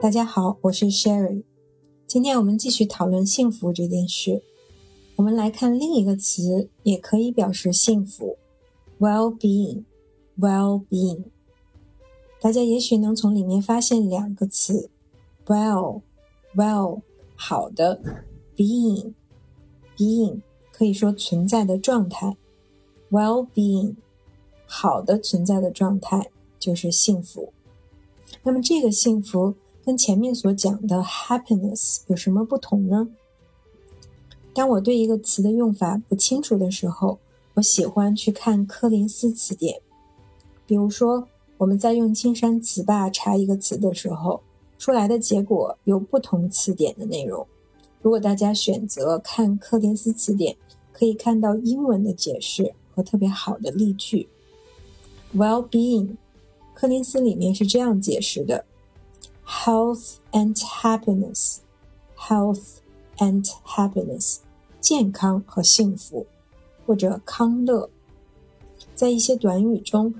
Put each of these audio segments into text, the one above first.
大家好，我是 Sherry。今天我们继续讨论幸福这件事。我们来看另一个词，也可以表示幸福：well-being。well-being。大家也许能从里面发现两个词：well，well，好的；being，being，可以说存在的状态。well-being，好的存在的状态就是幸福。那么这个幸福跟前面所讲的 happiness 有什么不同呢？当我对一个词的用法不清楚的时候，我喜欢去看柯林斯词典。比如说，我们在用青山词霸查一个词的时候，出来的结果有不同词典的内容。如果大家选择看柯林斯词典，可以看到英文的解释和特别好的例句。Well-being。柯林斯里面是这样解释的 ：health and happiness，health and happiness，健康和幸福，或者康乐。在一些短语中，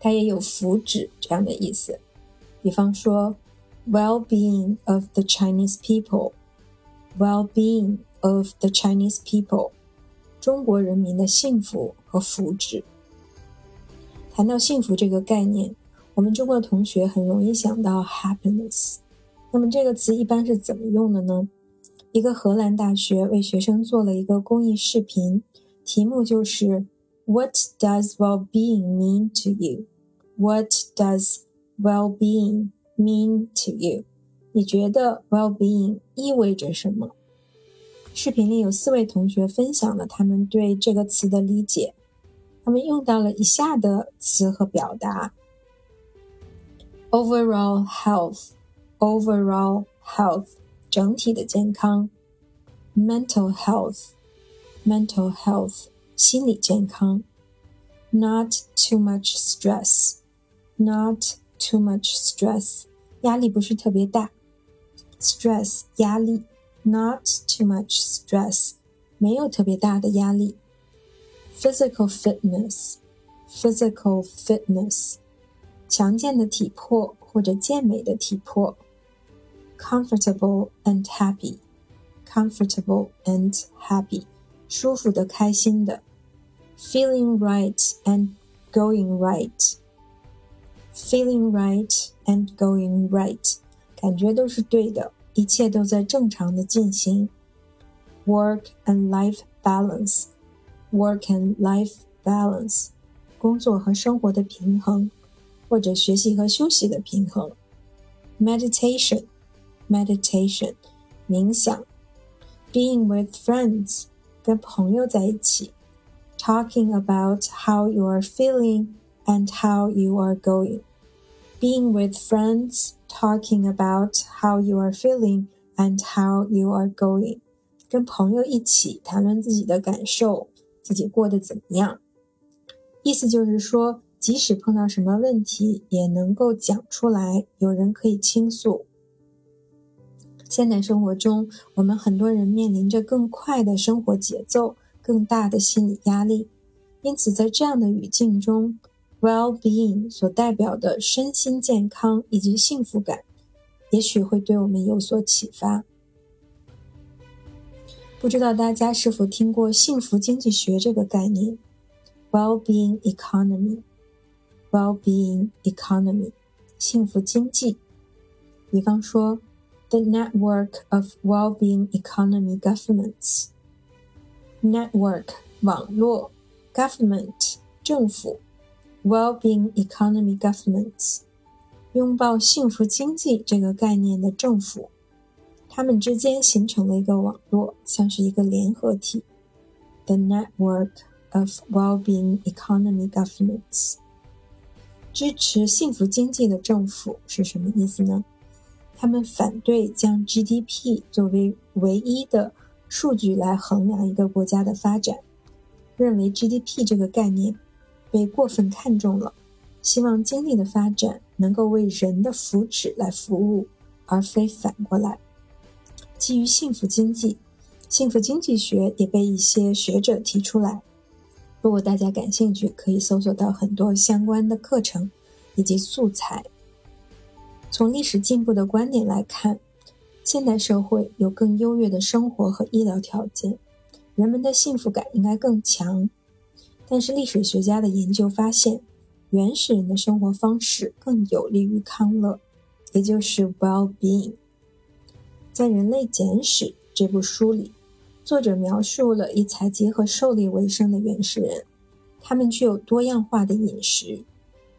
它也有福祉这样的意思。比方说，well-being of the Chinese people，well-being of the Chinese people，中国人民的幸福和福祉。谈到幸福这个概念。 我们中国的同学很容易想到 happiness，那么这个词一般是怎么用的呢？一个荷兰大学为学生做了一个公益视频，题目就是 What does well-being mean to you? What does well-being mean to you? 你觉得 well-being 意味着什么？视频里有四位同学分享了他们对这个词的理解，他们用到了以下的词和表达。overall health, overall health 整体的健康，mental health, mental health 心理健康，not too much stress, not too much stress 压力不是特别大，stress 压力，not too much stress 没有特别大的压力，physical fitness, physical fitness 强健的体魄或者健美的体魄，comfortable and happy，comfortable and happy，舒服的、开心的，feeling right and going right，feeling right and going right，感觉都是对的，一切都在正常的进行，work and life balance，work and life balance，工作和生活的平衡。 或者学习和休息的平衡，meditation，meditation，冥想，being with friends，跟朋友在一起，talking about how you are feeling and how you are going，being with friends talking about how you are feeling and how you are going，跟朋友一起谈论自己的感受，自己过得怎么样，意思就是说。 即使碰到什么问题，也能够讲出来，有人可以倾诉。现代生活中，我们很多人面临着更快的生活节奏、更大的心理压力，因此在这样的语境中，well-being 所代表的身心健康以及幸福感，也许会对我们有所启发。不知道大家是否听过幸福经济学这个概念？well-being economy。well-being economy，幸福经济。比方说，the network of well-being economy governments。network 网络，government 政府，well-being economy governments 拥抱幸福经济这个概念的政府，它们之间形成了一个网络，像是一个联合体。The network of well-being economy governments。 支持幸福经济的政府是什么意思呢？他们反对将 GDP 作为唯一的数据来衡量一个国家的发展，认为 GDP 这个概念被过分看重了，希望经济的发展能够为人的福祉来服务，而非反过来。基于幸福经济，幸福经济学也被一些学者提出来。如果大家感兴趣，可以搜索到很多相关的课程以及素材。从历史进步的观点来看，现代社会有更优越的生活和医疗条件，人们的幸福感应该更强。但是历史学家的研究发现，原始人的生活方式更有利于康乐，也就是 well-being。在《人类简史》这部书里，作者描述了以采集和狩猎为生的原始人，他们具有多样化的饮食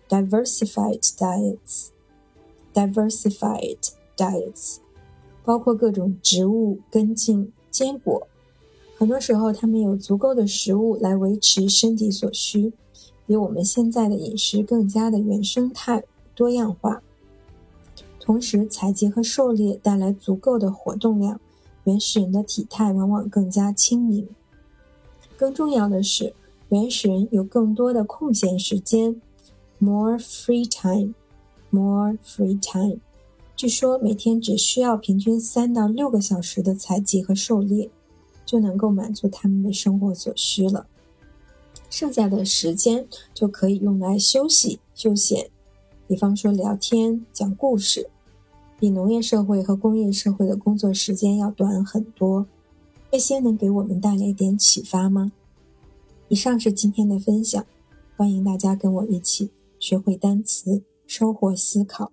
（diversified diets），diversified diets，包括各种植物、根茎、坚果。很多时候，他们有足够的食物来维持身体所需，比我们现在的饮食更加的原生态、多样化。同时，采集和狩猎带来足够的活动量，原始人的体态往往更加轻盈。更重要的是，原始人有更多的空闲时间，more free time，more free time。据说每天只需要平均三到六个小时的采集和狩猎，就能够满足他们的生活所需了。剩下的时间就可以用来休息、休闲，比方说聊天、讲故事。比农业社会和工业社会的工作时间要短很多，这些能给我们带来一点启发吗？以上是今天的分享，欢迎大家跟我一起学会单词，收获思考。